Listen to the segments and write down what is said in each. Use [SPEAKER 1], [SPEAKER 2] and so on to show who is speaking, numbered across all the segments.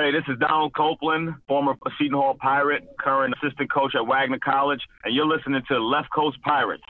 [SPEAKER 1] Hey, this is Donald Copeland, former Seton Hall Pirate, current assistant coach at Wagner College, and you're listening to Left Coast Pirates.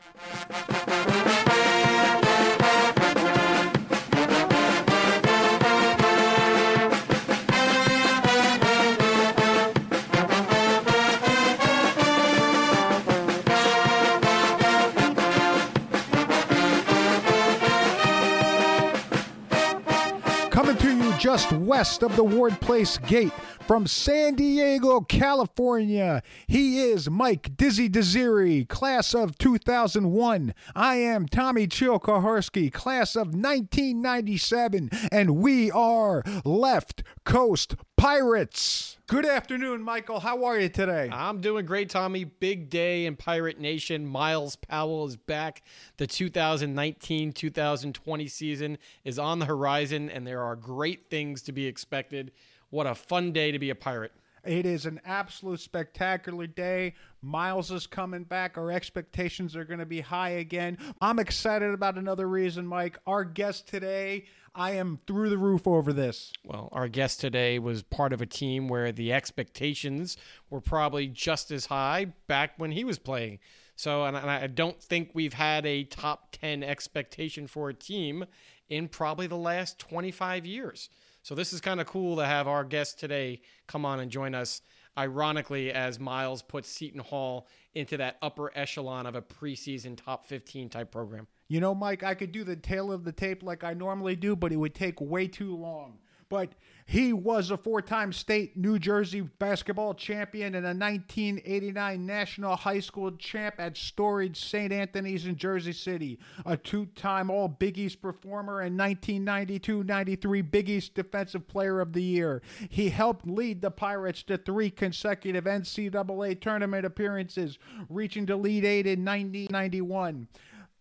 [SPEAKER 2] Just west of the Ward Place Gate from San Diego, California. He is Mike Dizzy Desiri, class of 2001. I am Tommy Chilkaharsky, class of 1997, and we are Left Coast Pirates. Good afternoon, Michael. How are you today?
[SPEAKER 3] I'm doing great, Tommy. Big day in Pirate Nation. Myles Powell is back. The 2019 2020 season is on the horizon, and there are great things to be expected. What a fun day to be a pirate.
[SPEAKER 2] It is an absolute spectacular day. Myles is coming back. Our expectations are going to be high again. I'm excited about another reason, Mike. Our guest today I am through the roof over this.
[SPEAKER 3] Well, our guest today was part of a team where the expectations were probably just as high back when he was playing. So, and I don't think we've had a top 10 expectation for a team in probably the last 25 years. So, this is kind of cool to have our guest today come on and join us. Ironically, as Myles puts Seton Hall into that upper echelon of a preseason top 15 type program.
[SPEAKER 2] You know, Mike, I could do the tail of the tape like I normally do, but it would take way too long. But he was a four time state New Jersey basketball champion and a 1989 national high school champ at Storage St. Anthony's in Jersey City, a two time All Big East performer and 1992 93 Big East Defensive Player of the Year. He helped lead the Pirates to three consecutive NCAA tournament appearances, reaching the Elite Eight in 1991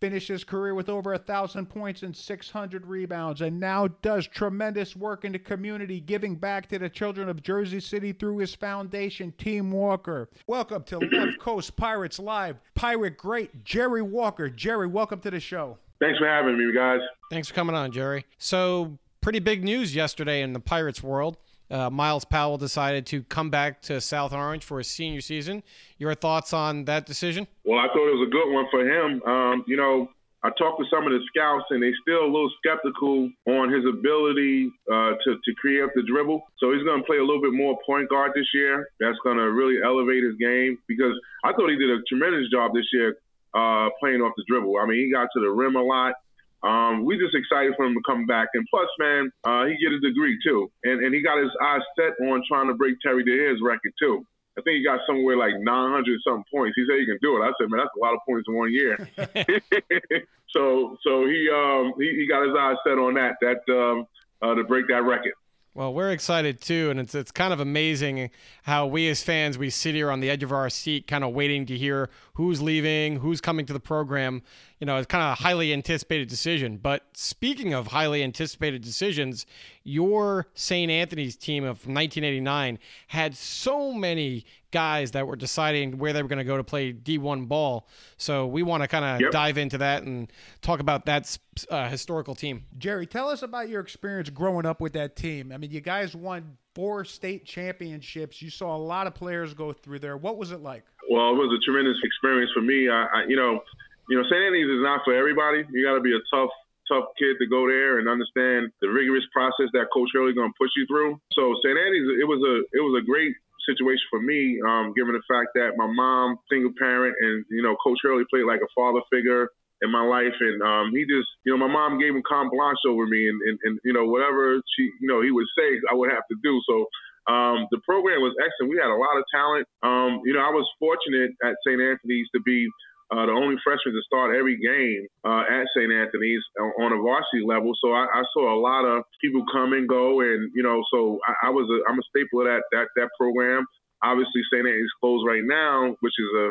[SPEAKER 2] finished his career with over a thousand points and 600 rebounds, and now does tremendous work in the community, giving back to the children of Jersey City through his foundation, Team Walker. Welcome to Left Coast Pirates Live. Pirate great Jerry Walker. Jerry, welcome to the show.
[SPEAKER 4] Thanks for having me, guys.
[SPEAKER 3] Thanks for coming on, Jerry. So, pretty big news yesterday in the Pirates world uh, Myles Powell decided to come back to South Orange for his senior season. Your thoughts on that decision?
[SPEAKER 4] Well, I thought it was a good one for him. Um, you know, I talked to some of the scouts, and they're still a little skeptical on his ability uh, to to create the dribble. So he's going to play a little bit more point guard this year. That's going to really elevate his game because I thought he did a tremendous job this year uh, playing off the dribble. I mean, he got to the rim a lot. Um, we just excited for him to come back. And plus, man, uh, he get a degree too, and and he got his eyes set on trying to break Terry Dehere's record too. I think he got somewhere like 900 something points. He said he can do it. I said, man, that's a lot of points in one year. so so he um he, he, got his eyes set on that that um uh, to break that record.
[SPEAKER 3] Well, we're excited too, and it's it's kind of amazing how we as fans we sit here on the edge of our seat, kind of waiting to hear who's leaving, who's coming to the program. You know, it's kind of a highly anticipated decision. But speaking of highly anticipated decisions, your St. Anthony's team of 1989 had so many guys that were deciding where they were going to go to play D1 ball. So we want to kind of yep. dive into that and talk about that uh, historical team.
[SPEAKER 2] Jerry, tell us about your experience growing up with that team. I mean, you guys won four state championships. You saw a lot of players go through there. What was it like?
[SPEAKER 4] Well, it was a tremendous experience for me. I, I you know, you know, St. Anthony's is not for everybody. You got to be a tough, tough kid to go there and understand the rigorous process that Coach Hurley going to push you through. So St. Andy's, it was a, it was a great situation for me, um, given the fact that my mom, single parent, and you know, Coach Hurley played like a father figure in my life, and um, he just, you know, my mom gave him carte blanche over me, and, and, and you know, whatever she, you know, he would say, I would have to do. So um, the program was excellent. We had a lot of talent. Um, you know, I was fortunate at St. Anthony's to be uh, the only freshman to start every game uh, at St. Anthony's on a varsity level. So I, I, saw a lot of people come and go, and you know, so I, I was a, I'm a staple of that that that program. Obviously, St. Anthony's closed right now, which is a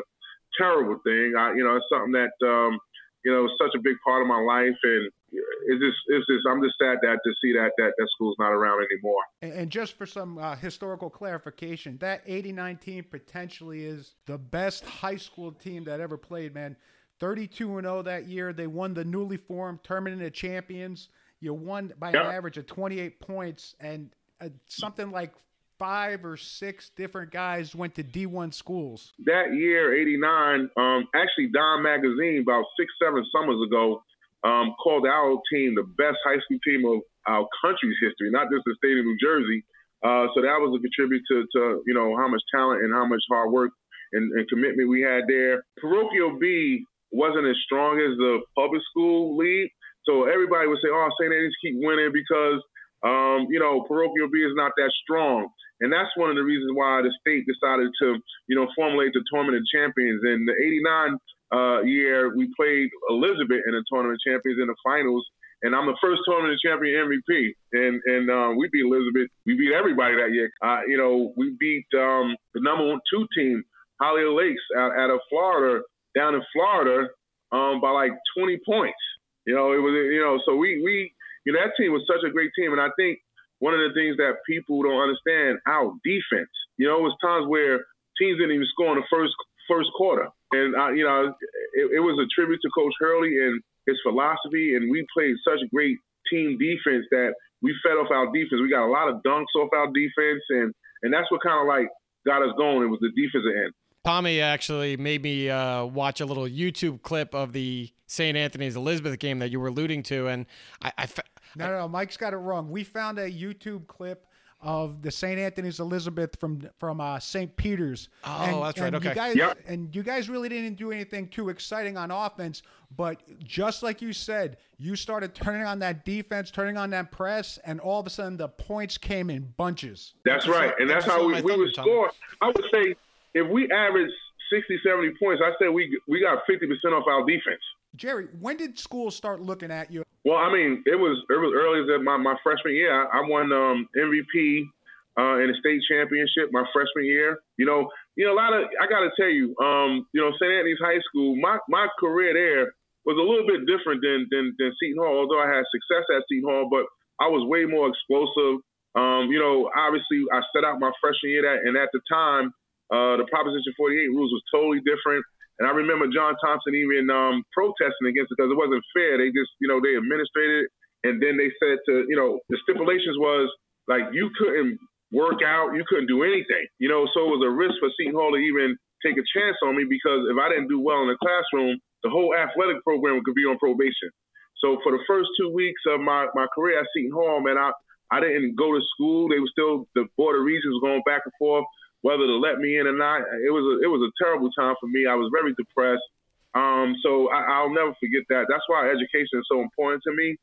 [SPEAKER 4] terrible thing. I, you know, it's something that um, you know, such a big part of my life, and it's just, it's just, I'm just sad that to see that that that school's not around anymore.
[SPEAKER 2] And, just for some uh, historical clarification, that '89 team potentially is the best high school team that ever played. Man, 32 and 0 that year. They won the newly formed Tournament of Champions. You won by yep. an average of 28 points and uh, something like five or six different guys went to D1 schools.
[SPEAKER 4] That year, '89, um, actually, Don Magazine, about six, seven summers ago, um, called our team the best high school team of our country's history, not just the state of New Jersey. Uh, so that was a contributor to, to, you know, how much talent and how much hard work and, and commitment we had there. Parochial B wasn't as strong as the public school league. So everybody would say, oh, St. Anthony's keep winning because, um, you know, parochial B is not that strong. And that's one of the reasons why the state decided to, you know, formulate the tournament of champions. In the 89 uh, year, we played Elizabeth in the tournament champions in the finals. And I'm the first tournament champion MVP. And and um, we beat Elizabeth. We beat everybody that year. Uh, you know, we beat um, the number one two team, Holly Lakes, out, out of Florida, down in Florida, um, by like 20 points. You know, it was you know, so we we you know that team was such a great team, and I think one of the things that people don't understand our defense. You know, it was times where teams didn't even score in the first first quarter, and uh, you know, it, it was a tribute to Coach Hurley and his philosophy, and we played such great team defense that we fed off our defense. We got a lot of dunks off our defense, and and that's what kind of like got us going. It was the defensive end.
[SPEAKER 3] Tommy actually made me uh, watch a little YouTube clip of the St. Anthony's Elizabeth game that you were alluding to, and I, I
[SPEAKER 2] no, no, no, Mike's got it wrong. We found a YouTube clip of the St. Anthony's Elizabeth from from uh, St. Peter's.
[SPEAKER 3] Oh, and, that's right. Okay.
[SPEAKER 2] You guys,
[SPEAKER 4] yep.
[SPEAKER 2] And you guys really didn't do anything too exciting on offense, but just like you said, you started turning on that defense, turning on that press, and all of a sudden the points came in bunches.
[SPEAKER 4] That's right, and that's, that's how we, we would score. I would say if we average 60, 70 points, I say we we got 50% off our defense.
[SPEAKER 2] Jerry, when did schools start looking at you?
[SPEAKER 4] Well, I mean, it was it was early as my, my freshman year. I, I won um, MVP uh, in the state championship my freshman year. You know, you know a lot of I got to tell you, um, you know, St. Anthony's High School. My my career there was a little bit different than than, than Seton Hall. Although I had success at Seton Hall, but I was way more explosive. Um, you know, obviously I set out my freshman year, that, and at the time, uh, the Proposition 48 rules was totally different. And I remember John Thompson even um, protesting against it because it wasn't fair. They just, you know, they administrated it, and then they said to, you know, the stipulations was like you couldn't work out, you couldn't do anything, you know. So it was a risk for Seton Hall to even take a chance on me because if I didn't do well in the classroom, the whole athletic program could be on probation. So for the first two weeks of my, my career at Seton Hall, man, I, I didn't go to school. They were still the board of regents was going back and forth whether to let me in or not. It was a, it was a terrible time for me. I was very depressed. Um, so I, will never forget that. That's why education is so important to me.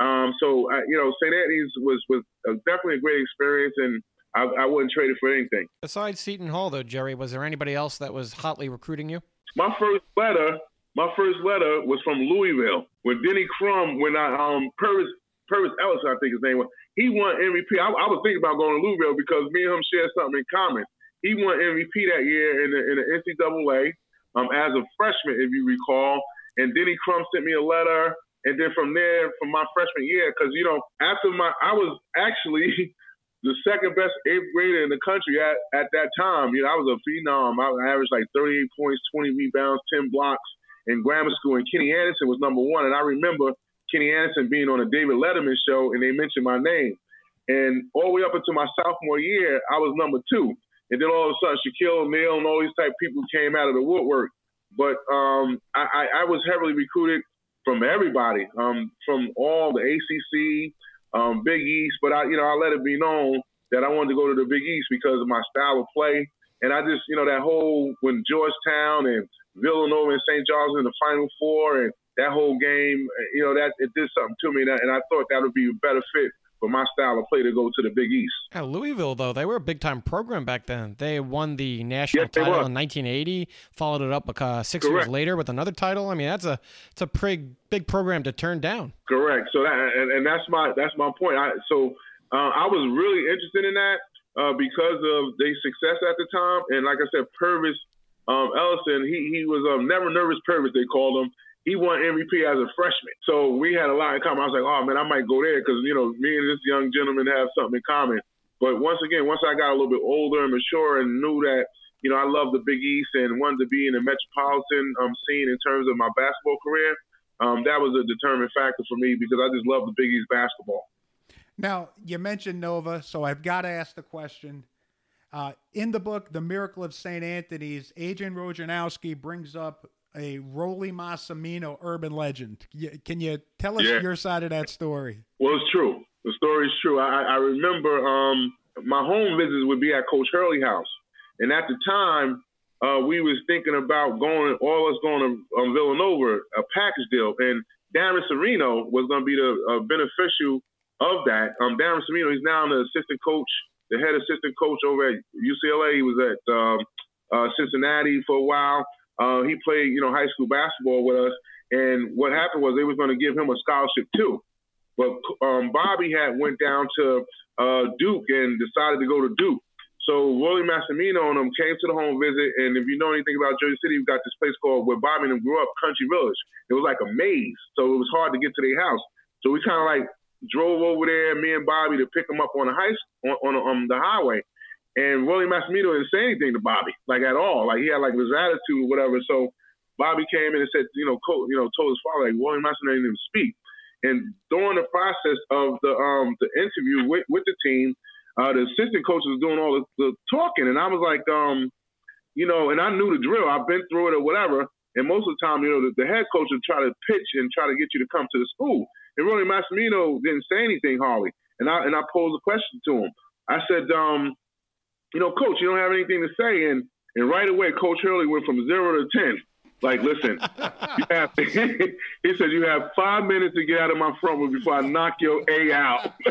[SPEAKER 4] Um, so I, you know, St. Anthony's was was definitely a great experience, and I, I wouldn't trade it for anything.
[SPEAKER 3] Besides Seton Hall, though, Jerry, was there anybody else that was hotly recruiting you?
[SPEAKER 4] My first letter, my first letter was from Louisville when Denny Crum, when I um Pervis Pervis Ellis, I think his name was, he won MVP. I, I was thinking about going to Louisville because me and him shared something in common. He won MVP that year in the, in the NCAA um, as a freshman, if you recall. And Denny Crum sent me a letter. And then from there, from my freshman year, because, you know, after my, I was actually the second best eighth grader in the country at, at that time. You know, I was a phenom. I averaged like 38 points, 20 rebounds, 10 blocks in grammar school. And Kenny Anderson was number one. And I remember Kenny Anderson being on a David Letterman show, and they mentioned my name. And all the way up until my sophomore year, I was number two. And then all of a sudden, Shaquille O'Neal and all these type of people came out of the woodwork. But um, I, I, was heavily recruited from everybody, um, from all the ACC, um, Big East. But I, you know, I let it be known that I wanted to go to the Big East because of my style of play. And I just, you know, that whole when Georgetown and Villanova and St. John's in the Final Four and that whole game, you know, that it did something to me. And I thought that would be a better fit for my style of play to go to the Big East.
[SPEAKER 3] Yeah, Louisville, though, they were a big time program back then. They won the national yes, title in 1980, followed it up uh, six Correct. years later with another title. I mean, that's a it's a pretty big program to turn down.
[SPEAKER 4] Correct. So that and, and that's my that's my point. I, so uh, I was really interested in that uh, because of their success at the time, and like I said, Pervis um, Ellison, he he was um, never nervous Pervis they called him he won MVP as a freshman. So we had a lot in common. I was like, oh man, I might go there because you know me and this young gentleman have something in common. But once again, once I got a little bit older and mature and knew that you know I love the Big East and wanted to be in the metropolitan um, scene in terms of my basketball career, um, that was a determined factor for me because I just love the Big East basketball.
[SPEAKER 2] Now you mentioned Nova, so I've got to ask the question: Uh, in the book, The Miracle of St. Anthony's, Adrian Wojnarowski brings up a Rollie Massimino urban legend. Can you tell us yeah. your side of that story?
[SPEAKER 4] Well, it's true. The story is true. I, I remember um, my home visits would be at Coach Hurley house. And at the time, uh, we was thinking about going, all us going to um, Villanova, a package deal. And Darren Savino was going to be the uh, beneficial of that. Um, Darren Savino, he's now the assistant coach, the head assistant coach over at UCLA. He was at um, uh, Cincinnati for a while. Uh, he played, you know, high school basketball with us. And what happened was they was going to give him a scholarship too. But um, Bobby had went down to uh, Duke and decided to go to Duke. So Rollie Massimino and them came to the home visit, and if you know anything about Jersey City, we've got this place called where Bobby and them grew up, Country Village. It was like a maze, so it was hard to get to their house. So we kind of like drove over there, me and Bobby, to pick them up on the high on, on, on the highway. And Willie Massimino didn't say anything to Bobby, like at all. Like he had like his attitude or whatever. So Bobby came in and said, you know, co- you know, told his father like Willie Massimino didn't even speak. And during the process of the um the interview with, with the team, uh, the assistant coach was doing all the, the talking, and I was like, um, you know, and I knew the drill. I've been through it or whatever. And most of the time, you know, the, the head coach would try to pitch and try to get you to come to the school. And Rollie Massimino didn't say anything, Harley. And I and I posed a question to him. I said, um, you know, coach, you don't have anything to say. And and right away, Coach Hurley went from zero to ten. Like, listen, you have he said you have five minutes to get out of my front room before I knock your A out.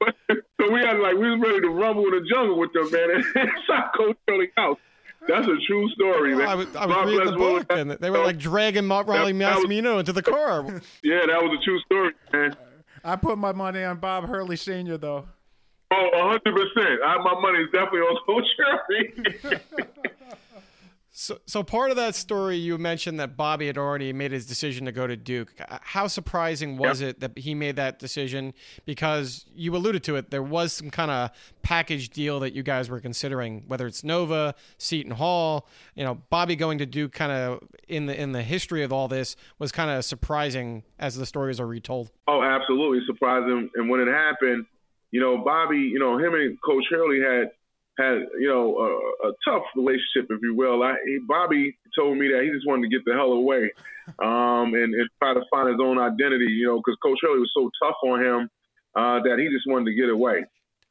[SPEAKER 4] so we had like we was ready to rumble in the jungle with them, man. Inside Coach Hurley house. That's a true story, man.
[SPEAKER 3] I was, I was reading the book, and they were like dragging Rollie Massimino into the car.
[SPEAKER 4] Yeah, that was a true story, man.
[SPEAKER 2] I put my money on Bob Hurley Sr., though.
[SPEAKER 4] Oh, 100%. I, my money is definitely on Coach Hurley.
[SPEAKER 3] So, so part of that story, you mentioned that Bobby had already made his decision to go to Duke. Uh, how surprising was yep. it that he made that decision? Because you alluded to it, there was some kind of package deal that you guys were considering, whether it's Nova, Seton Hall. You know, Bobby going to Duke, kind of in the in the history of all this, was kind of surprising as the stories are retold.
[SPEAKER 4] Oh, absolutely surprising. And when it happened, you know, Bobby, you know, him and Coach Hurley had had you know a, a tough relationship, if you will. I, he, Bobby told me that he just wanted to get the hell away um, and, and try to find his own identity. You know, because Coach Hurley was so tough on him uh, that he just wanted to get away.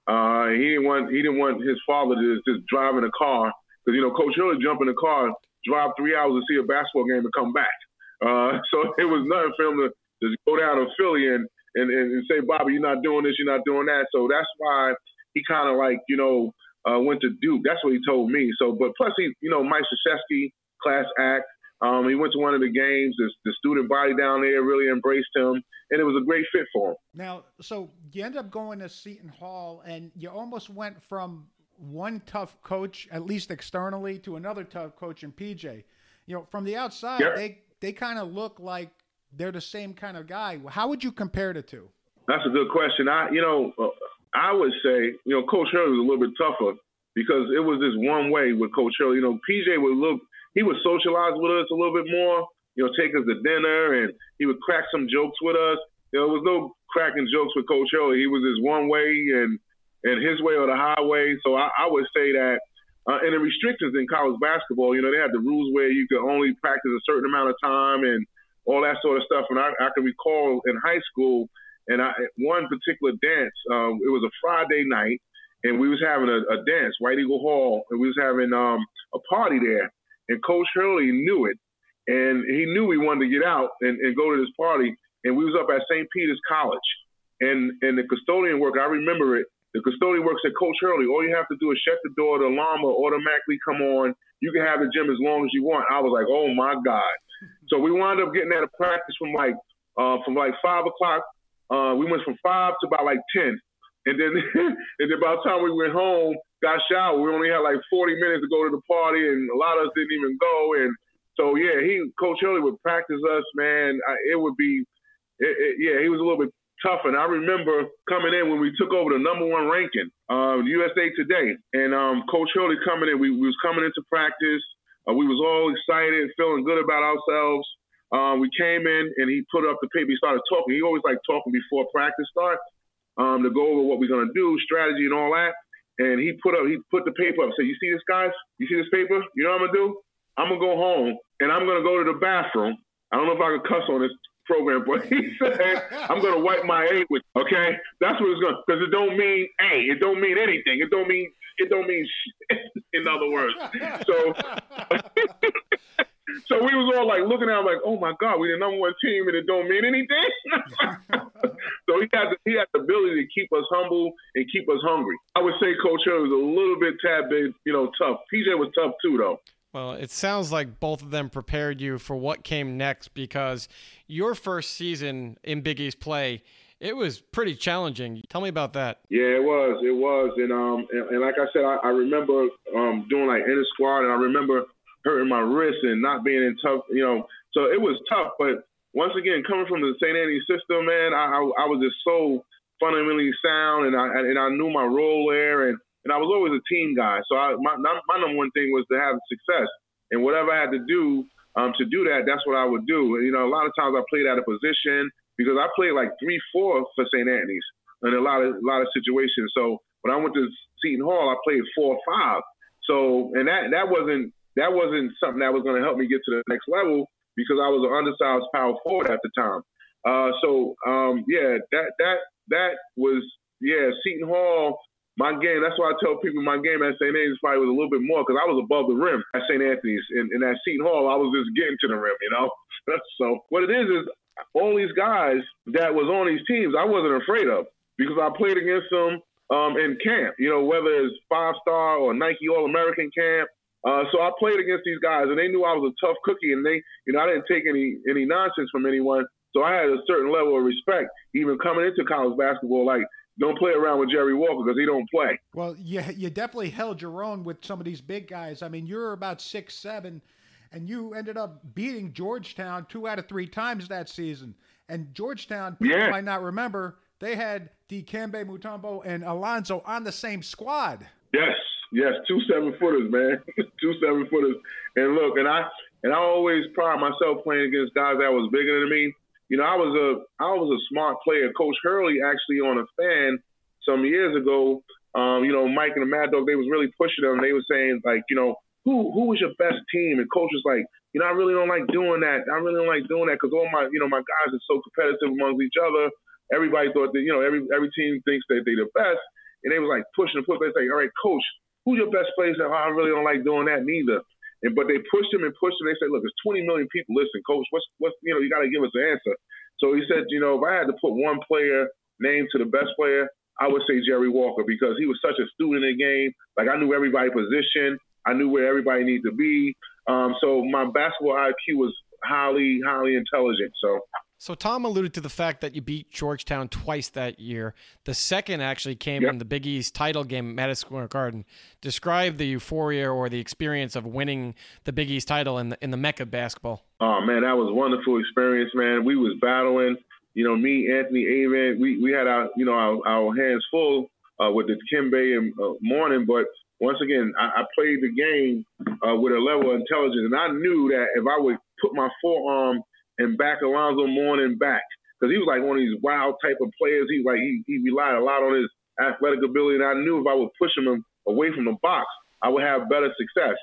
[SPEAKER 4] Uh, he didn't want he didn't want his father to just drive in a car because you know Coach Hurley jump in the car, drive three hours to see a basketball game and come back. Uh, so it was nothing for him to just go down to Philly and, and and say, Bobby, you're not doing this, you're not doing that. So that's why he kind of like you know uh, went to Duke. That's what he told me. So, but plus he, you know, Mike Krzyzewski, class act. Um, he went to one of the games. The, the, student body down there really embraced him, and it was a great fit for him.
[SPEAKER 2] Now, so you end up going to Seton Hall, and you almost went from one tough coach, at least externally, to another tough coach in PJ. You know, from the outside, yep. they they kind of look like they're the same kind of guy. How would you compare the two?
[SPEAKER 4] That's a good question. I, you know, uh, I would say, you know, Coach Hurley was a little bit tougher because it was this one way with Coach Hurley. You know, PJ would look, he would socialize with us a little bit more, you know, take us to dinner and he would crack some jokes with us. You know, there was no cracking jokes with Coach Hurley. He was his one way and and his way or the highway. So I, I would say that uh, and the restrictions in college basketball, you know, they have the rules where you could only practice a certain amount of time and all that sort of stuff. And I, I can recall in high school, and I, one particular dance, um, it was a Friday night, and we was having a, a, dance, White Eagle Hall, and we was having um, a party there. And Coach Hurley knew it, and he knew we wanted to get out and, and go to this party. And we was up at St. Peter's College, and and the custodian work, I remember it. The custodian work said, Coach Hurley, all you have to do is shut the door, the alarm will automatically come on. You can have the gym as long as you want. I was like, oh my God. So we wound up getting out of practice from like uh, from like five o'clock uh, we went from five to about like ten, and then and then by the time we went home, got showered, we only had like forty minutes to go to the party, and a lot of us didn't even go. And so yeah, he Coach Hurley would practice us, man. I, it would be, it, it, yeah, he was a little bit tough. And I remember coming in when we took over the number one ranking, uh, USA Today, and um, Coach Hurley coming in. We, we was coming into practice. Uh, we was all excited, feeling good about ourselves. Um, we came in and he put up the paper. He started talking. He always like talking before practice starts um, to go over what we're gonna do, strategy and all that. and he put up he put the paper up. Said, "You see this, guys? You see this paper? You know what I'm gonna do? I'm gonna go home and I'm gonna go to the bathroom. I don't know if I can cuss on this program, but he said, I'm going to wipe my A with, okay? That's what it's going to, because it don't mean A. It don't mean anything. It don't mean, it don't mean shit, in other words. So, so we was all like looking at him like, oh my God, we the number one team and it don't mean anything. so he had, the, he had the ability to keep us humble and keep us hungry. I would say Coach Hill was a little bit tad bit, you know, tough. PJ was tough too, though.
[SPEAKER 3] Well, it sounds like both of them prepared you for what came next because your first season in Big East play, it was pretty challenging. Tell me about that.
[SPEAKER 4] Yeah, it was. It was, and um, and, and like I said, I, I remember um doing like inner squad, and I remember hurting my wrist and not being in tough, you know. So it was tough, but once again, coming from the St. Anthony system, man, I, I, I was just so fundamentally sound, and I and I knew my role there, and and I was always a team guy. So I, my my number one thing was to have success, and whatever I had to do um, to do that, that's what I would do. You know, a lot of times I played out of position because I played like three, four for St. Anthony's in a lot of a lot of situations. So when I went to Seton Hall, I played four or five. So and that that wasn't that wasn't something that was going to help me get to the next level because I was an undersized power forward at the time. Uh, so um, yeah, that that that was yeah Seton Hall my game, that's why I tell people my game at St. Anthony's probably was a little bit more because I was above the rim at St. Anthony's. And, and at Seton Hall, I was just getting to the rim, you know? so what it is is all these guys that was on these teams, I wasn't afraid of because I played against them um, in camp, you know, whether it's five star or Nike All American camp. Uh, so I played against these guys, and they knew I was a tough cookie, and they, you know, I didn't take any any nonsense from anyone. So I had a certain level of respect, even coming into college basketball. Like don't play around with Jerry Walker because he don't play.
[SPEAKER 2] Well, you you definitely held your own with some of these big guys. I mean, you're about six seven, and you ended up beating Georgetown two out of three times that season. And Georgetown, people yeah. might not remember, they had Dikembe Mutombo and Alonzo on the same squad.
[SPEAKER 4] Yes, yes, two seven footers, man, two seven footers. And look, and I and I always pride myself playing against guys that was bigger than me you know, I was a I was a smart player. Coach Hurley actually on a fan some years ago. Um, you know, Mike and the Mad Dog, they was really pushing them. They were saying like, you know, who who was your best team? And coach was like, you know, I really don't like doing that. I really don't like doing that because all my, you know, my guys are so competitive amongst each other. Everybody thought that, you know, every every team thinks that they're the best, and they was like pushing and pushing. They say, all right, coach, who's your best player? Oh, I really don't like doing that neither. And but they pushed him and pushed him. They said, look, there's 20 million people. Listen, coach, what's what's you know you got to give us an answer. So he said, you know, if I had to put one player name to the best player, I would say Jerry Walker because he was such a student in the game. Like I knew everybody position. I knew where everybody needed to be. Um, so my basketball IQ was highly, highly intelligent. So
[SPEAKER 3] so Tom alluded to the fact that you beat Georgetown twice that year. The second actually came yep. in the Big East title game at Madison Square Garden. Describe the euphoria or the experience of winning the Big East title in the in the Mecca basketball.
[SPEAKER 4] Oh man, that was a wonderful experience, man. We was battling. You know, me, Anthony Avent, we, we had our you know our, our hands full uh, with the Kimbe and uh, Mourning, but once again, I, I played the game uh, with a level of intelligence, and I knew that if I would put my forearm and back Alonzo Mourning back because he was like one of these wild type of players. He like he, he relied a lot on his athletic ability, and I knew if I would push him away from the box, I would have better success.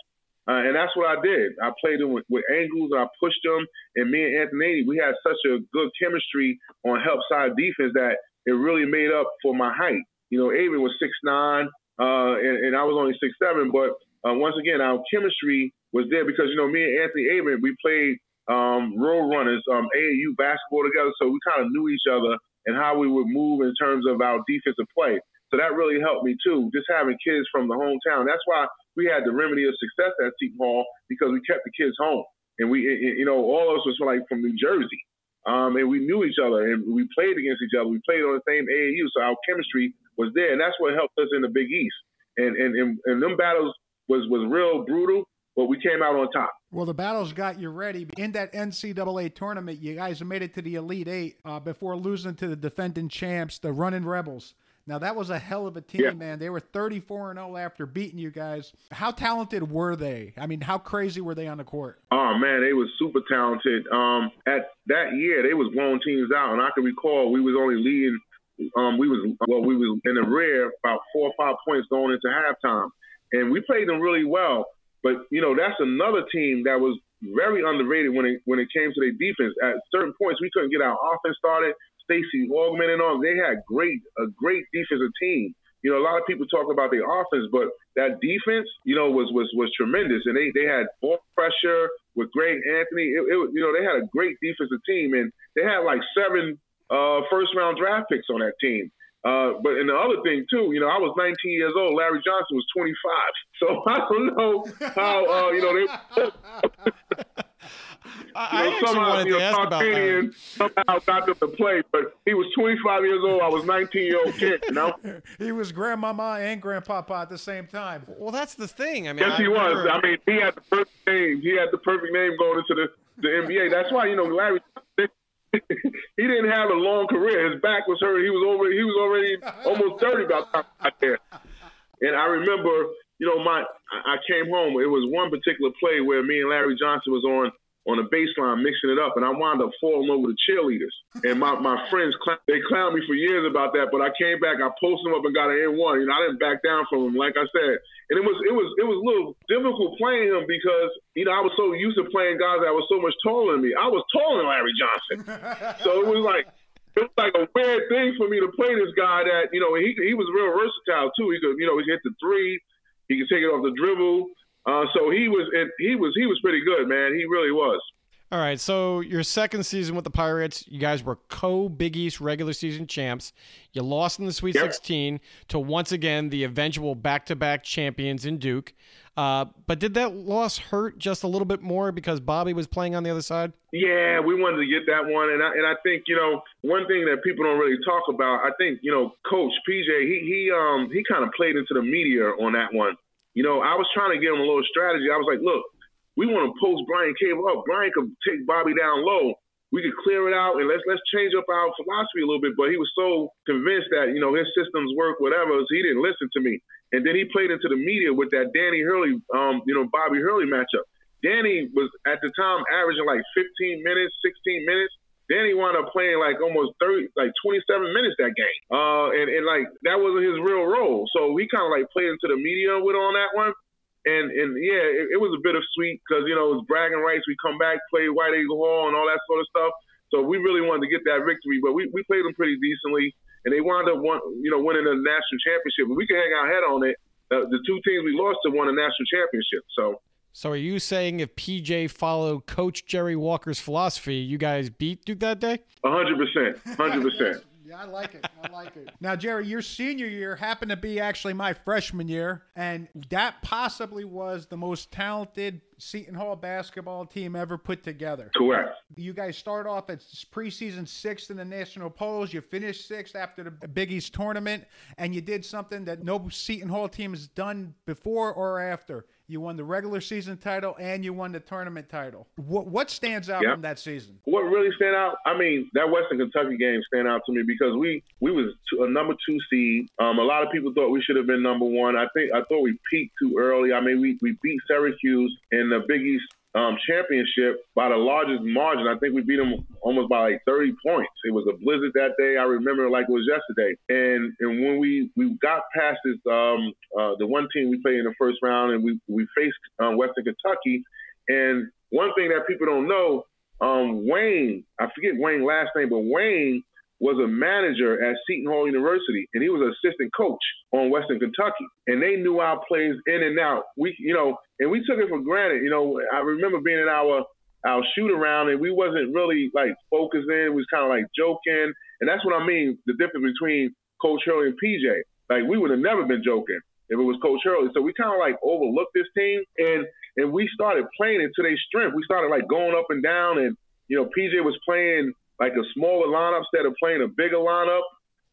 [SPEAKER 4] Uh, and that's what I did. I played him with, with angles, and I pushed him. And me and Anthony, we had such a good chemistry on help side defense that it really made up for my height. You know, Avery was six nine, uh, and, and, I was only six seven. But uh, once again, our chemistry was there because you know me and Anthony Avent, we played um, road runners, um, AAU basketball together. So we kind of knew each other and how we would move in terms of our defensive play. So that really helped me too, just having kids from the hometown. That's why we had the remedy of success at Seton Hall because we kept the kids home. And we, you know, all of us was like from New Jersey. Um, and we knew each other and we played against each other. We played on the same AAU, so our chemistry was there, and that's what helped us in the Big East. And and and, and them battles was was real brutal, but we came out on top.
[SPEAKER 2] Well, the battles got you ready. In that NCAA tournament, you guys made it to the Elite Eight uh, before losing to the defending champs, the Running Rebels. Now that was a hell of a team, yeah. man. They were 34 and 0 after beating you guys. How talented were they? I mean, how crazy were they on the court?
[SPEAKER 4] Oh man, they was super talented. Um, at that year, they was blowing teams out, and I can recall we was only leading um, we was well, we was in the rear about four or five points going into halftime, and we played them really well. But you know, that's another team that was very underrated when it when it came to their defense. At certain points, we couldn't get our offense started. Stacy Augmon and all, they had great a great defensive team. You know, a lot of people talk about their offense, but that defense, you know, was was was tremendous, and they they had ball pressure with Greg Anthony. It, it, you know, they had a great defensive team, and they had like seven uh, first round draft picks on that team. Uh, but and the other thing too, you know, I was 19 years old. Larry Johnson was 25. So I don't know how uh, you know they.
[SPEAKER 3] I, you know, somehow, you know, Tarkanian
[SPEAKER 4] somehow got them to play, but he was 25 years old. I was 19 year old kid. You know,
[SPEAKER 2] he was grandmama and grandpapa at the same time.
[SPEAKER 3] Well, that's the thing. I mean,
[SPEAKER 4] yes,
[SPEAKER 3] I
[SPEAKER 4] he was. I mean, he had the perfect name. He had the perfect name going into the the NBA. That's why you know Larry. he didn't have a long career. His back was hurt. He was already he was already almost 30 by the time I got there. And I remember, you know, my I came home. It was one particular play where me and Larry Johnson was on on the baseline mixing it up, and I wound up falling over the cheerleaders. And my, my friends, they clowned me for years about that, but I came back, I posted them up and got an N1. You know, I didn't back down from them, like I said. And it was it was it was a little difficult playing him because you know I was so used to playing guys that were so much taller than me. I was taller than Larry Johnson, so it was like it was like a weird thing for me to play this guy that you know he he was real versatile too. He could you know he hit the three, he could take it off the dribble. Uh, so he was he was he was pretty good, man. He really was.
[SPEAKER 3] All right, so your second season with the Pirates, you guys were co Big East regular season champs. You lost in the Sweet yep. 16 to once again the eventual back to back champions in Duke. Uh, but did that loss hurt just a little bit more because Bobby was playing on the other side?
[SPEAKER 4] Yeah, we wanted to get that one, and I, and I think you know one thing that people don't really talk about. I think you know Coach PJ he he um he kind of played into the media on that one. You know, I was trying to give him a little strategy. I was like, look, we want to post Brian Caver up. Brian could take Bobby down low. We could clear it out and let's let's change up our philosophy a little bit. But he was so convinced that you know his systems work, whatever. So he didn't listen to me. And then he played into the media with that Danny Hurley, um, you know, Bobby Hurley matchup. Danny was at the time averaging like 15 minutes, 16 minutes. Danny wound up playing like almost 30, like 27 minutes that game. Uh, and, and like that wasn't his real role. So he kind of like played into the media with on that one. And and yeah, it, it was a bit of sweet because you know it was bragging rights. We come back, play White Eagle Hall, and all that sort of stuff. So we really wanted to get that victory, but we, we played them pretty decently, and they wound up one, you know winning the national championship. But we can hang our head on it. Uh, the two teams we lost to won a national championship. So
[SPEAKER 3] so are you saying if PJ followed Coach Jerry Walker's philosophy, you guys beat Duke that day?
[SPEAKER 4] hundred percent, hundred percent.
[SPEAKER 2] Yeah, I like it. I like it. Now, Jerry, your senior year happened to be actually my freshman year, and that possibly was the most talented Seton Hall basketball team ever put together.
[SPEAKER 4] Correct.
[SPEAKER 2] You guys start off at preseason sixth in the national polls. You finished sixth after the Big East tournament, and you did something that no Seton Hall team has done before or after. You won the regular season title and you won the tournament title. What what stands out yep. from that season?
[SPEAKER 4] What really stand out? I mean, that Western Kentucky game stand out to me because we we was a number two seed. Um, a lot of people thought we should have been number one. I think I thought we peaked too early. I mean, we we beat Syracuse in the Big East um, championship by the largest margin. I think we beat them almost by like 30 points. It was a blizzard that day. I remember like it was yesterday. And and when we, we got past this, um, uh, the one team we played in the first round, and we we faced um, Western Kentucky. And one thing that people don't know, um, Wayne, I forget Wayne's last name, but Wayne was a manager at Seton Hall University, and he was an assistant coach on Western Kentucky. And they knew our plays in and out. We, you know, and we took it for granted. You know, I remember being in our our shoot around, and we wasn't really like focusing. We was kind of like joking, and that's what I mean. The difference between Coach Hurley and PJ. Like we would have never been joking if it was Coach Hurley. So we kind of like overlooked this team, and and we started playing into their strength. We started like going up and down, and you know, PJ was playing like a smaller lineup instead of playing a bigger lineup.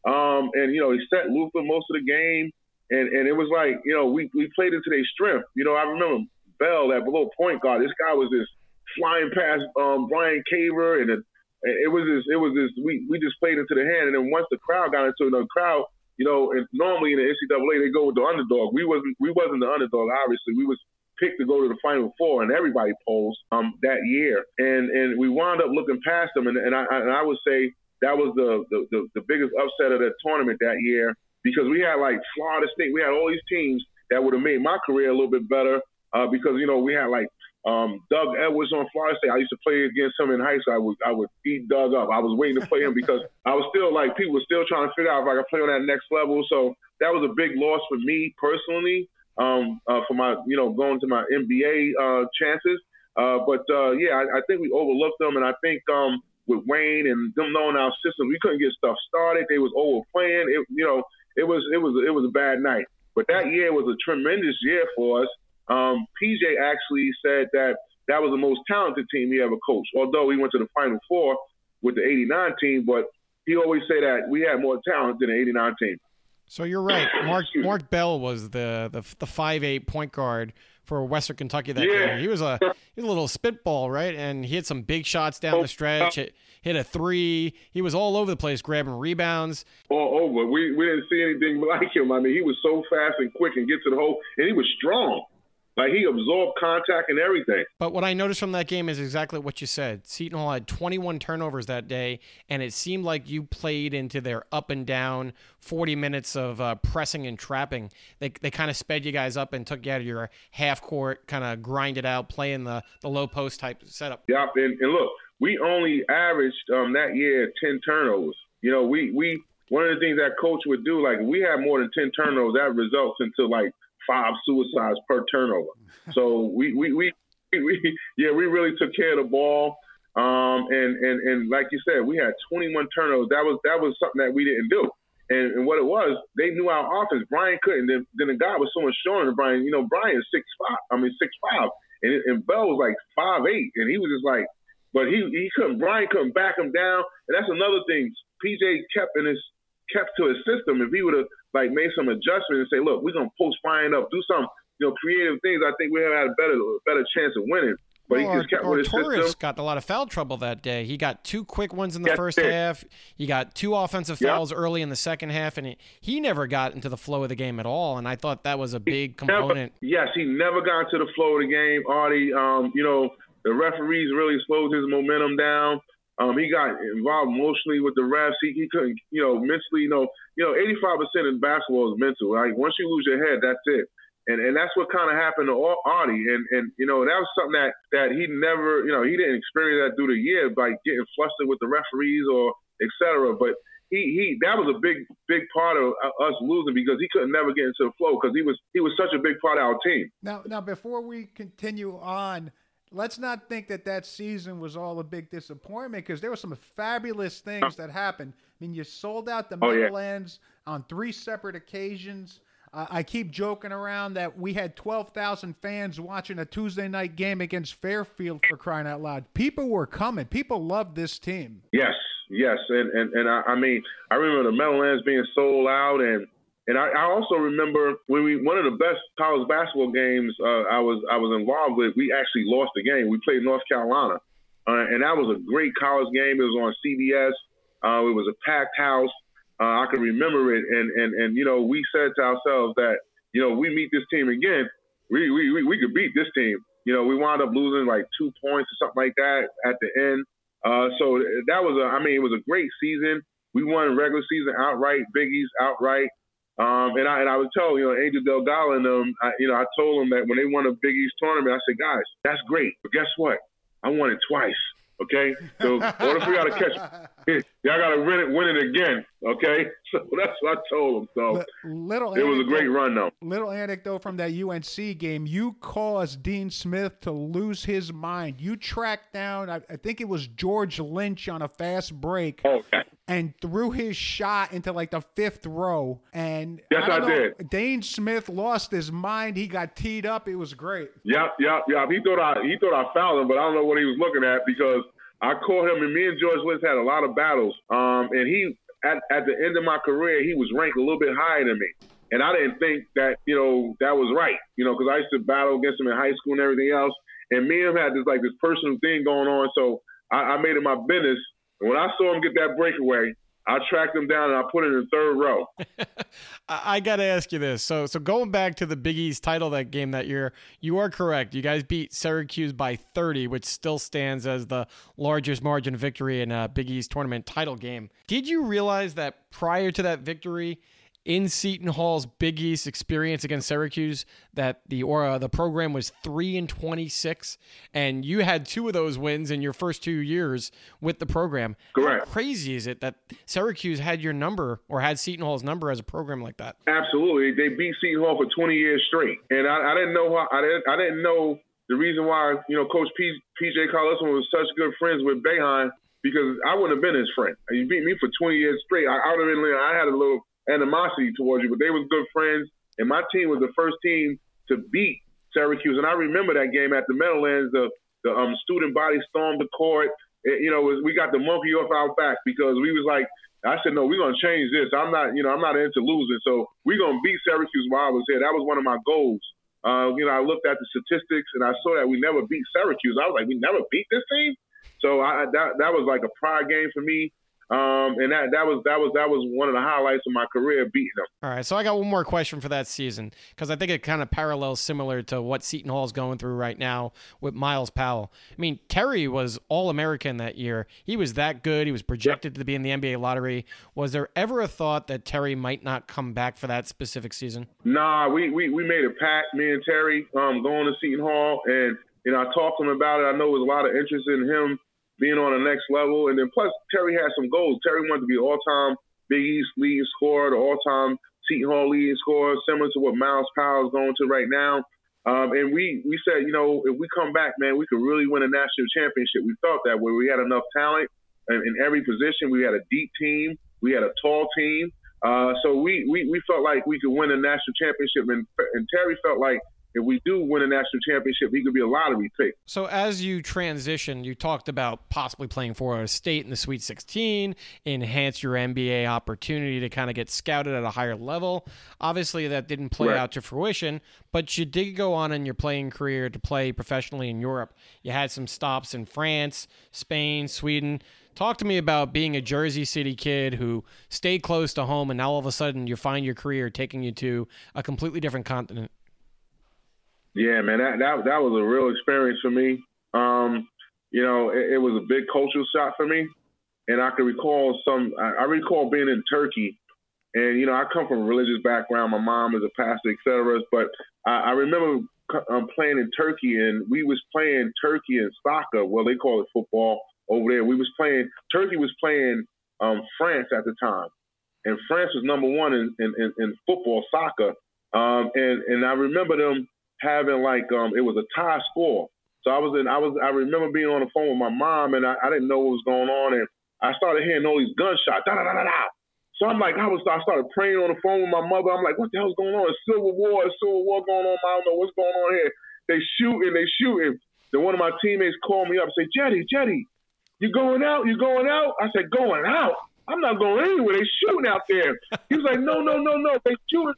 [SPEAKER 4] Um, and you know, he set Luther most of the game, and and it was like you know we we played into their strength. You know, I remember Bell, that below point guard. This guy was just flying past um, Brian Caver, and it, it was this it was this we we just played into the hand. And then once the crowd got into the crowd, you know, and normally in the NCAA they go with the underdog. We wasn't we wasn't the underdog. Obviously, we was picked to go to the Final Four, and everybody polls um, that year. And and we wound up looking past them, and, and I and I would say that was the, the, the, the biggest upset of the tournament that year because we had like Florida State, we had all these teams that would have made my career a little bit better uh, because you know we had like um, Doug Edwards on Florida State. I used to play against him in high school. I would I would eat Doug up. I was waiting to play him because I was still like people were still trying to figure out if I could play on that next level. So that was a big loss for me personally. Um, uh, for my you know going to my NBA uh, chances. Uh, but uh, yeah, I, I think we overlooked them, and I think um, with Wayne and them knowing our system, we couldn't get stuff started. They was overplaying. It you know it was it was it was a bad night. But that year was a tremendous year for us. Um, PJ actually said that that was the most talented team he ever coached. Although he went to the Final Four with the '89 team, but he always say that we had more talent than the '89 team.
[SPEAKER 3] So you're right. Mark Mark Bell was the the the five eight point guard for Western Kentucky that
[SPEAKER 4] Yeah.
[SPEAKER 3] year. He was a he was a little spitball, right? And he hit some big shots down the stretch. Hit, hit a three. He was all over the place, grabbing rebounds.
[SPEAKER 4] Oh, oh, all over. We we didn't see anything like him. I mean, he was so fast and quick and get to the hole, and he was strong. Like he absorbed contact and everything.
[SPEAKER 3] But what I noticed from that game is exactly what you said. Seton Hall had 21 turnovers that day, and it seemed like you played into their up and down 40 minutes of uh, pressing and trapping. They, they kind of sped you guys up and took you out of your half court, kind of grinded out, playing the, the low post type setup.
[SPEAKER 4] Yep. And, and look, we only averaged um, that year ten turnovers. You know, we we one of the things that coach would do, like we had more than ten turnovers, that results into like five suicides per turnover. So we we we, we yeah, we really took care of the ball. Um, and, and, and like you said, we had 21 turnovers. That was that was something that we didn't do. And, and what it was, they knew our offense. Brian couldn't. Then, then the guy was so much than Brian. You know, Brian six five. I mean six five, and, and Bell was like five eight, and he was just like, but he he couldn't. Brian couldn't back him down, and that's another thing. PJ kept in his kept to his system. If he would have like made some adjustments and say, look, we're gonna post Brian up, do some you know creative things, I think we have had a better better chance of winning. But
[SPEAKER 3] Well,
[SPEAKER 4] he just kept
[SPEAKER 3] our,
[SPEAKER 4] with his
[SPEAKER 3] Torres
[SPEAKER 4] system.
[SPEAKER 3] got a lot of foul trouble that day. He got two quick ones in the
[SPEAKER 4] That's
[SPEAKER 3] first
[SPEAKER 4] it.
[SPEAKER 3] half. He got two offensive
[SPEAKER 4] Yep.
[SPEAKER 3] fouls early in the second half, and he, he never got into the flow of the game at all. And I thought that was a big component.
[SPEAKER 4] Never, yes, he never got to the flow of the game. Artie, um, you know, the referees really slowed his momentum down. Um, he got involved emotionally with the refs. He, he couldn't, you know, mentally, you know, you know, 85% in basketball is mental. Like once you lose your head, that's it. And and that's what kind of happened to Artie. And and you know, that was something that that he never, you know, he didn't experience that through the year by getting flustered with the referees or etc. But he, he that was a big big part of us losing because he couldn't never get into the flow because he was he was such a big part of our team.
[SPEAKER 2] Now, now before we continue on, let's not think that that season was all a big disappointment because there were some fabulous things that happened. I mean, you sold out the
[SPEAKER 4] Oh, yeah.
[SPEAKER 2] Meadowlands on three separate occasions. Uh, I keep joking around that we had 12,000 fans watching a Tuesday night game against Fairfield for crying out loud. People were coming. People loved this team.
[SPEAKER 4] Yes, yes, and and and I, I mean, I remember the Meadowlands being sold out, and and I, I also remember when we one of the best college basketball games uh, I was I was involved with. We actually lost the game. We played North Carolina, uh, and that was a great college game. It was on CBS. Uh, it was a packed house. Uh, I can remember it, and and and you know, we said to ourselves that you know we meet this team again, we we we, we could beat this team. You know, we wound up losing like two points or something like that at the end. Uh, so that was a, I mean, it was a great season. We won regular season outright, Big East outright. Um, and I and I would tell you know Angel Delgado and them, I, you know, I told them that when they won a Big East tournament, I said, guys, that's great, but guess what? I won it twice. Okay, so order for y'all to catch, y'all got to win it, win it again. Okay, so that's what I told him. So
[SPEAKER 2] Li- little
[SPEAKER 4] it was a great run, though.
[SPEAKER 2] Little anecdote from that UNC game. You caused Dean Smith to lose his mind. You tracked down, I, I think it was George Lynch on a fast break oh,
[SPEAKER 4] Okay.
[SPEAKER 2] and threw his shot into like the fifth row. And
[SPEAKER 4] Yes,
[SPEAKER 2] don't
[SPEAKER 4] I
[SPEAKER 2] know,
[SPEAKER 4] did.
[SPEAKER 2] Dean Smith lost his mind. He got teed up. It was great.
[SPEAKER 4] Yep, yep, yep. He thought I he thought I fouled him, but I don't know what he was looking at because I caught him and me and George Lynch had a lot of battles. Um, and he at at the end of my career, he was ranked a little bit higher than me. And I didn't think that, you know, that was right, you know, because I used to battle against him in high school and everything else. And me and him had this like this personal thing going on. So I, I made it my business. And when I saw him get that breakaway, I tracked him down and I put it in the third row.
[SPEAKER 3] I, got to ask you this. So, so going back to the Big East title that game that year, you are correct. You guys beat Syracuse by 30, which still stands as the largest margin victory in a Big East tournament title game. Did you realize that prior to that victory, in Seton Hall's Big East experience against Syracuse that the or uh, the program was three and twenty six, and you had two of those wins in your first two years with the program.
[SPEAKER 4] Correct.
[SPEAKER 3] How crazy is it that Syracuse had your number or had Seton Hall's number as a program like that?
[SPEAKER 4] Absolutely, they beat Seton Hall for twenty years straight, and I, I didn't know how I didn't I didn't know the reason why you know Coach P, PJ Carlson was such good friends with Boeheim because I wouldn't have been his friend. He beat me for 20 years straight. I, I would have been. I had a little animosity towards you, but they was good friends. And my team was the first team to beat Syracuse. And I remember that game at the Meadowlands. The the um, student body stormed the court. It, you know, we got the monkey off our back because we was like, I said, no, we're gonna change this. I'm not, you know, I'm not into losing. So we're gonna beat Syracuse while I was here. That was one of my goals. Uh, you know, I looked at the statistics and I saw that we never beat Syracuse. I was like, we never beat this team. So I, that that was like a pride game for me. Um, and that that was that was that was one of the highlights of my career beating them.
[SPEAKER 3] All right, so I got one more question for that season because I think it kind of parallels similar to what Seton Hall is going through right now with Myles Powell. I mean, Terry was All American that year. He was that good. He was projected yep. to be in the NBA lottery. Was there ever a thought that Terry might not come back for that specific season?
[SPEAKER 4] Nah, we we, we made a pact, me and Terry, um, going to Seton Hall, and you know I talked to him about it. I know there was a lot of interest in him being on the next level. And then plus Terry had some goals. Terry wanted to be all time Big East leading scorer, the all time Seton Hall leading scorer, similar to what Myles Powell is going to right now. Um, and we we said, you know, if we come back, man, we could really win a national championship. We thought that way. We had enough talent in, in every position. We had a deep team. We had a tall team. Uh, so we, we, we felt like we could win a national championship. And, and Terry felt like if we do win a national championship, he could be a lottery pick.
[SPEAKER 3] So as you transition, you talked about possibly playing for a state in the Sweet 16, enhance your NBA opportunity to kind of get scouted at a higher level. Obviously, that didn't play right. out to fruition, but you did go on in your playing career to play professionally in Europe. You had some stops in France, Spain, Sweden. Talk to me about being a Jersey City kid who stayed close to home, and now all of a sudden you find your career taking you to a completely different continent.
[SPEAKER 4] Yeah, man, that that that was a real experience for me. Um, you know, it, it, was a big cultural shock for me, and I can recall some. I, I, recall being in Turkey, and you know, I come from a religious background. My mom is a pastor, etc. But I, I remember um, playing in Turkey, and we was playing Turkey and soccer. Well, they call it football over there. We was playing. Turkey was playing um, France at the time, and France was number one in in, in, football, soccer. Um, and and I remember them having like um, it was a tie score. So I was in, I was, I remember being on the phone with my mom, and I, I didn't know what was going on, and I started hearing all these gunshots, da da da da da. So I'm like, I was, I started praying on the phone with my mother. I'm like, what the hell's going on? It's civil war, it's civil war going on. I don't know what's going on here. They shooting, they shooting. Then one of my teammates called me up and said, Jetty, Jetty, you going out? You going out? I said, going out? I'm not going anywhere. They shooting out there. He was like, no, no, no, no. They shooting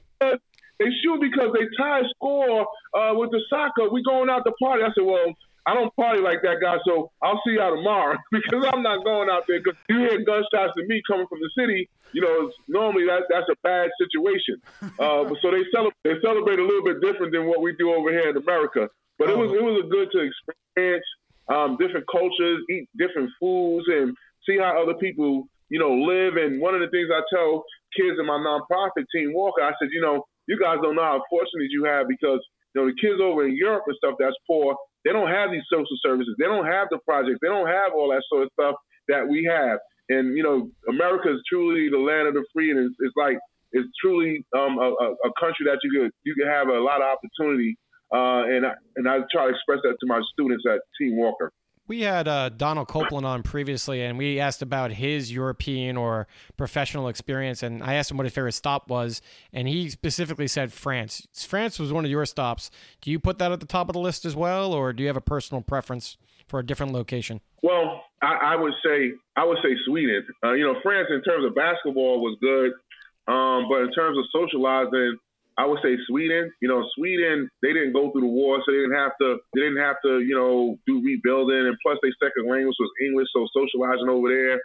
[SPEAKER 4] they shoot because they tie score uh, with the soccer. We going out to party. I said, well, I don't party like that guy, so I'll see y'all tomorrow because I'm not going out there. Because you hear gunshots to me coming from the city, you know, normally that that's a bad situation. Uh, so they celebrate they celebrate a little bit different than what we do over here in America. But it was it was a good to experience um, different cultures, eat different foods, and see how other people you know live. And one of the things I tell kids in my nonprofit team Walker, I said, you know, you guys don't know how fortunate you have because you know the kids over in Europe and stuff that's poor, they don't have these social services, they don't have the projects, they don't have all that sort of stuff that we have. And you know, America is truly the land of the free, and it's, it's like it's truly um, a, a, country that you could you could have a lot of opportunity. Uh, and I, and I try to express that to my students at Team Walker.
[SPEAKER 3] We had uh, Donald Copeland on previously, and we asked about his European or professional experience. And I asked him what his favorite stop was, and he specifically said France. France was one of your stops. Do you put that at the top of the list as well, or do you have a personal preference for a different location?
[SPEAKER 4] Well, I, I would say I would say Sweden. Uh, you know, France in terms of basketball was good, um, but in terms of socializing, I would say Sweden. You know, Sweden they didn't go through the war, so they didn't have to. They didn't have to, you know, do rebuilding, and plus their second language was English, so socializing over there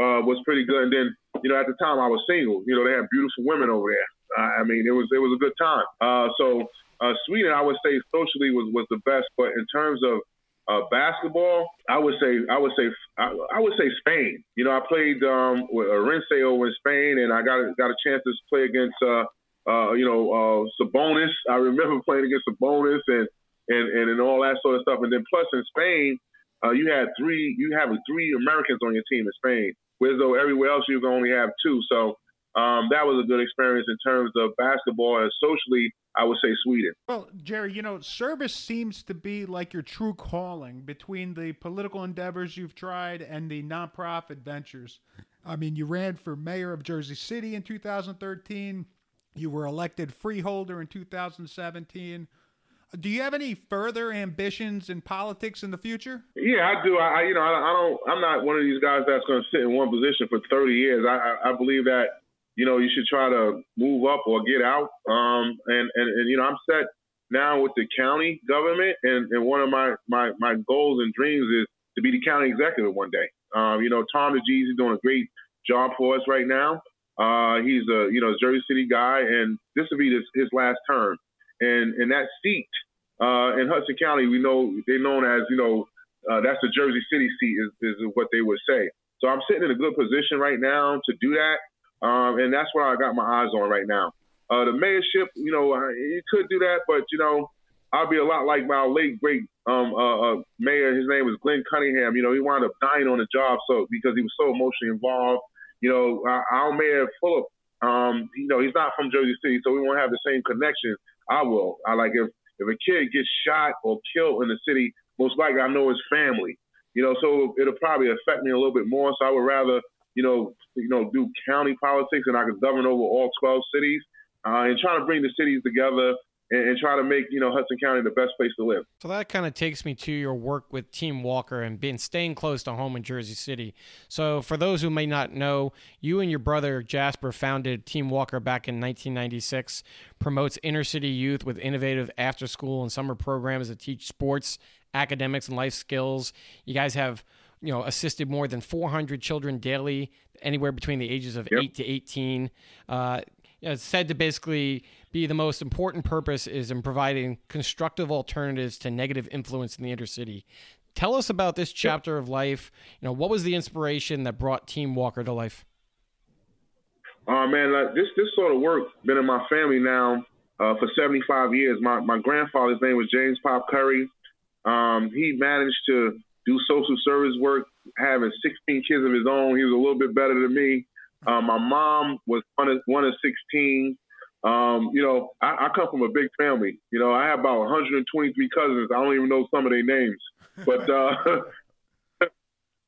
[SPEAKER 4] uh, was pretty good. And then you know, at the time I was single. You know, they had beautiful women over there. Uh, I mean, it was it was a good time. Uh, so uh, Sweden, I would say socially was was the best, but in terms of uh, basketball, I would say I would say I, I would say Spain. You know, I played um, with over in Spain, and I got got a chance to play against uh, uh, you know uh, Sabonis. I remember playing against Sabonis and and and and all that sort of stuff. And then plus in Spain, uh, you had three you have three Americans on your team in Spain, whereas though everywhere else you only have two. So um, that was a good experience in terms of basketball and socially. I would say Sweden.
[SPEAKER 2] Well, Jerry, you know, service seems to be like your true calling between the political endeavors you've tried and the nonprofit ventures. I mean, you ran for mayor of Jersey City in 2013. You were elected freeholder in 2017. Do you have any further ambitions in politics in the future?
[SPEAKER 4] Yeah, I do. I, you know, I, I don't. I'm not one of these guys that's going to sit in one position for 30 years. I, I, believe that you know, you should try to move up or get out. Um, and, and, and, you know, I'm set now with the county government. And, and one of my, my, my goals and dreams is to be the county executive one day. Um, you know, Tom DeGise is doing a great job for us right now. Uh, he's a, you know, Jersey City guy, and this will be his, his last term. And, and that seat uh, in Hudson County, we know they're known as, you know, uh, that's the Jersey City seat is, is what they would say. So I'm sitting in a good position right now to do that. Um, and that's what I got my eyes on right now. Uh, the mayorship, you know, he could do that, but you know, I'll be a lot like my late great um, uh, uh, mayor. His name was Glenn Cunningham. You know, he wound up dying on the job so because he was so emotionally involved. You know, our mayor Fulop, um, you know, he's not from Jersey City, so we won't have the same connection. I will. I like if if a kid gets shot or killed in the city, most likely I know his family. You know, so it'll probably affect me a little bit more. So I would rather you know, you know, do county politics and I could govern over all 12 cities uh, and trying to bring the cities together and, and, try to make, you know, Hudson County the best place to live.
[SPEAKER 3] So that kind of takes me to your work with Team Walker and being staying close to home in Jersey City. So for those who may not know, you and your brother Jasper founded Team Walker back in 1996, promotes inner city youth with innovative after school and summer programs that teach sports, academics, and life skills. You guys have – you know, assisted more than 400 children daily, anywhere between the ages of yep. 8 to 18. Uh, you know, it's said to basically be the most important purpose is in providing constructive alternatives to negative influence in the inner city. Tell us about this chapter of life. You know, what was the inspiration that brought Team Walker to life?
[SPEAKER 4] Oh man, like this this sort of work been in my family now uh, for 75 years. My my grandfather's name was James Pop Curry. Um, he managed to do social service work, having 16 kids of his own. He was a little bit better than me. Um, my mom was one of, one of 16. Um, you know, I, I, come from a big family. You know, I have about 123 cousins. I don't even know some of their names, but uh,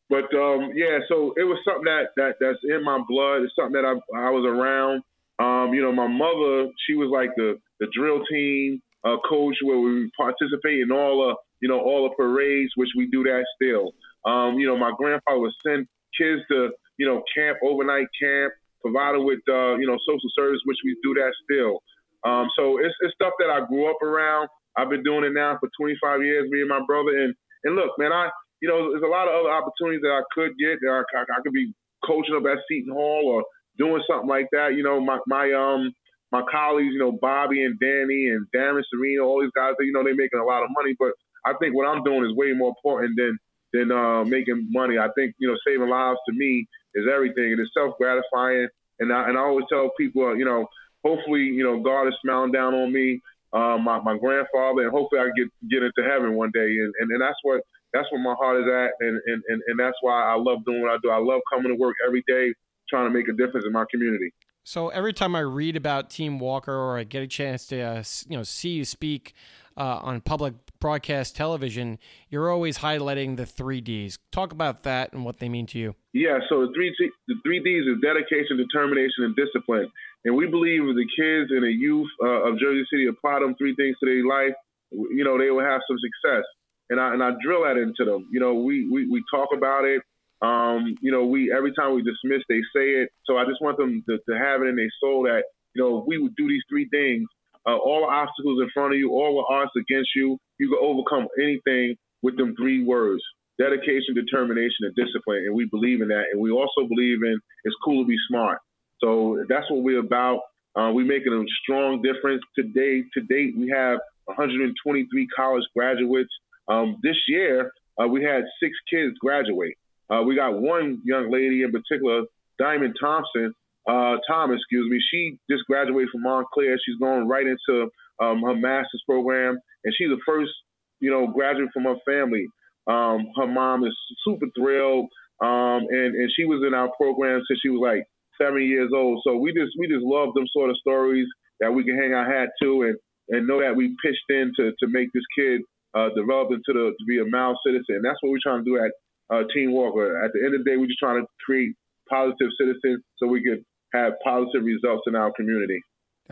[SPEAKER 4] but um, yeah. So it was something that that that's in my blood. It's something that I I was around. Um, you know, my mother, she was like the the drill team uh, coach where we participate in all the you know, all the parades, which we do that still. Um, you know, my grandfather would send kids to, you know, camp, overnight camp, provided with, uh, you know, social service, which we do that still. Um, so it's, it's stuff that I grew up around. I've been doing it now for 25 years, me and my brother. And, and look, man, I, you know, there's a lot of other opportunities that I could get. I, I, I could be coaching up at Seton Hall or doing something like that. You know, my, my, um, my colleagues, you know, Bobby and Danny and Darren Savino, all these guys, you know, they're making a lot of money, but I think what I'm doing is way more important than than uh, making money. I think you know saving lives to me is everything. And It is self gratifying, and I and I always tell people, you know, hopefully you know God is smiling down on me, uh, my my grandfather, and hopefully I get get into heaven one day. And and, and that's what that's what my heart is at, and, and and and that's why I love doing what I do. I love coming to work every day, trying to make a difference in my community.
[SPEAKER 3] So every time I read about Team Walker or I get a chance to uh, you know see you speak uh, on public broadcast television, you're always highlighting the three Ds. Talk about that and what they mean to you.
[SPEAKER 4] Yeah, so the three the three Ds is dedication, determination, and discipline. And we believe the kids and the youth uh, of Jersey City apply them three things to their life, you know, they will have some success. And I and I drill that into them. You know, we we, we talk about it. Um, you know, we every time we dismiss, they say it. So I just want them to, to have it in their soul that you know, if we would do these three things, uh, all obstacles in front of you, all the odds against you, you can overcome anything with them three words dedication, determination, and discipline, and we believe in that. And we also believe in it's cool to be smart. So that's what we're about. Uh, we're making a strong difference today. To date, we have 123 college graduates. Um, this year, uh, we had six kids graduate. Uh, we got one young lady in particular, Diamond Thompson, uh, Thomas, excuse me. She just graduated from Montclair. She's going right into um, her master's program, and she's the first, you know, graduate from her family. Um, her mom is super thrilled, um, and and she was in our program since she was like seven years old. So we just we just love them sort of stories that we can hang our hat to, and and know that we pitched in to to make this kid uh, develop into the to be a Mal citizen. And that's what we're trying to do at uh, Team Walker. At the end of the day, we're just trying to create positive citizens so we could have positive results in our community.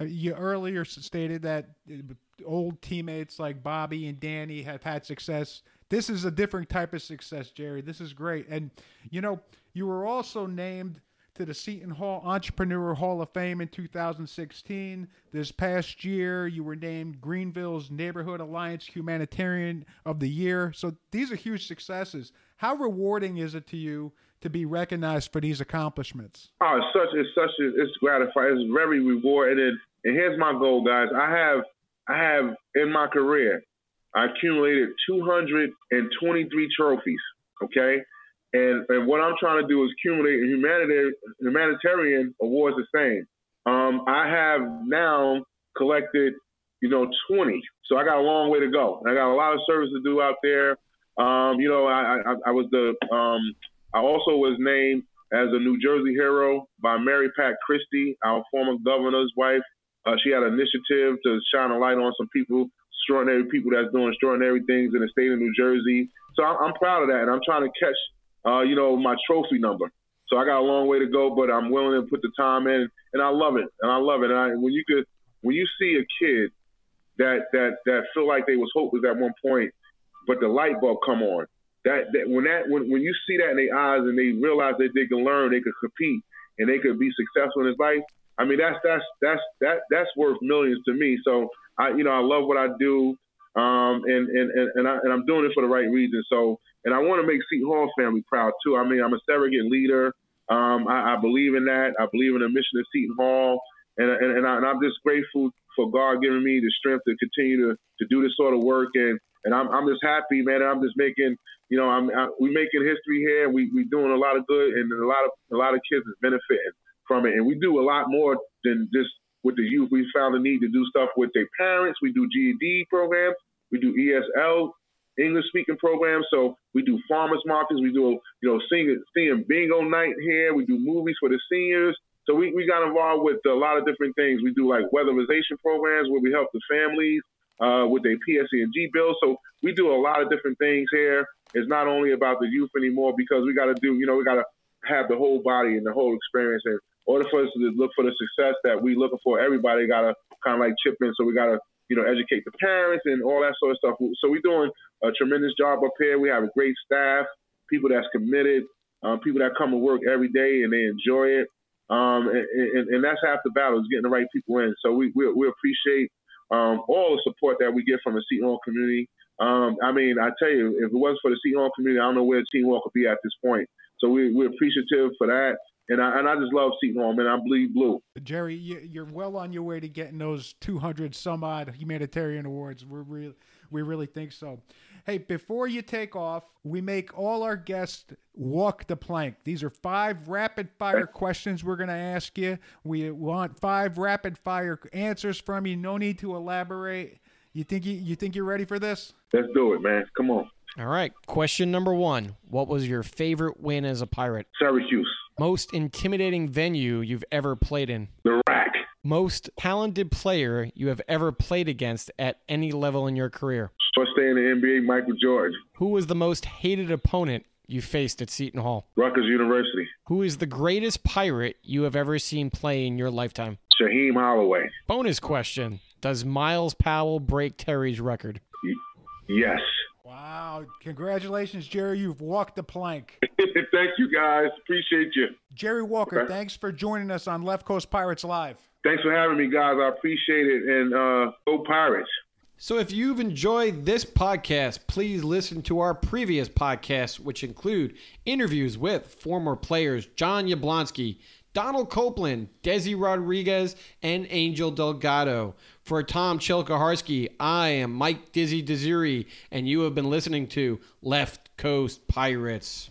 [SPEAKER 2] Uh, you earlier stated that uh, old teammates like Bobby and Danny have had success. This is a different type of success, Jerry. This is great. And, you know, you were also named to the Seton Hall Entrepreneur Hall of Fame in 2016. This past year, you were named Greenville's Neighborhood Alliance Humanitarian of the Year. So these are huge successes. How rewarding is it to you to be recognized for these accomplishments?
[SPEAKER 4] Oh, it's such it's such a, it's gratifying. It's very rewarding. And, and here's my goal, guys. I have I have in my career, I accumulated 223 trophies. Okay, and and what I'm trying to do is accumulate humanitarian humanitarian awards the same. Um, I have now collected, you know, 20. So I got a long way to go. I got a lot of service to do out there. Um, you know, I, I, I was the um, I also was named as a New Jersey hero by Mary Pat Christie, our former governor's wife. Uh, she had an initiative to shine a light on some people, extraordinary people that's doing extraordinary things in the state of New Jersey. So I'm, I'm proud of that, and I'm trying to catch, uh, you know, my trophy number. So I got a long way to go, but I'm willing to put the time in, and I love it, and I love it. And I, when you could, when you see a kid that that that feel like they was hopeless at one point, but the light bulb come on, that, that when that when, when you see that in their eyes and they realize that they can learn, they can compete, and they could be successful in his life. I mean, that's that's that's that that's worth millions to me. So I, you know, I love what I do, um, and and and and, I, and I'm doing it for the right reason. So, and I want to make Seton Hall family proud too. I mean, I'm a surrogate leader. Um, I, I believe in that. I believe in the mission of Seton Hall, and and, and, I, and I'm just grateful for God giving me the strength to continue to to do this sort of work and and I'm, I'm just happy, man. I'm just making, you know, I'm, I, we making history here. We we doing a lot of good, and a lot of a lot of kids is benefiting from it. And we do a lot more than just with the youth. We found the need to do stuff with their parents. We do GED programs. We do ESL English speaking programs. So we do farmers markets. We do you know singing singing bingo night here. We do movies for the seniors. So we, we got involved with a lot of different things. We do like weatherization programs where we help the families uh, with their PSE&G. So we do a lot of different things here. It's not only about the youth anymore because we got to do, you know, we got to have the whole body and the whole experience. And in order for us to look for the success that we looking for, everybody got to kind of like chip in. So we got to, you know, educate the parents and all that sort of stuff. So we're doing a tremendous job up here. We have a great staff, people that's committed, um, people that come to work every day and they enjoy it. Um, and, and, and, that's half the battle is getting the right people in. So we, we, we appreciate um, all the support that we get from the Seton Hall community. Um, I mean, I tell you, if it wasn't for the Seton Hall community, I don't know where Team Walker would be at this point. So we, we're appreciative for that. And I, and I just love Seton Hall, man. I bleed blue.
[SPEAKER 2] Jerry, you're well on your way to getting those 200 some odd humanitarian awards. We're really, we really think so. Hey, before you take off, we make all our guests walk the plank. These are five rapid fire questions we're going to ask you. We want five rapid fire answers from you. No need to elaborate. You think you, you think you're ready for this?
[SPEAKER 4] Let's do it, man. Come on.
[SPEAKER 3] All right. Question number one What was your favorite win as a pirate?
[SPEAKER 4] Syracuse.
[SPEAKER 3] Most intimidating venue you've ever played in?
[SPEAKER 4] The RAC.
[SPEAKER 3] Most talented player you have ever played against at any level in your career?
[SPEAKER 4] First day in the NBA, Michael Jordan.
[SPEAKER 3] Who was the most hated opponent you faced at Seton Hall?
[SPEAKER 4] Rutgers University.
[SPEAKER 3] Who is the greatest pirate you have ever seen play in your lifetime?
[SPEAKER 4] Shaheen Holloway.
[SPEAKER 3] Bonus question Does Myles Powell break Terry's record?
[SPEAKER 4] Y- yes.
[SPEAKER 2] Wow. Congratulations, Jerry. You've walked the plank.
[SPEAKER 4] Thank you, guys. Appreciate you.
[SPEAKER 2] Jerry Walker, okay. thanks for joining us on Left Coast Pirates Live.
[SPEAKER 4] Thanks for having me, guys. I appreciate it. And uh, go Pirates.
[SPEAKER 3] So if you've enjoyed this podcast, please listen to our previous podcasts, which include interviews with former players John Yablonsky, Donald Copeland, Desi Rodriguez, and Angel Delgado. For Tom Chilkaharsky, I am Mike Dizzy Desiri, and you have been listening to Left Coast Pirates.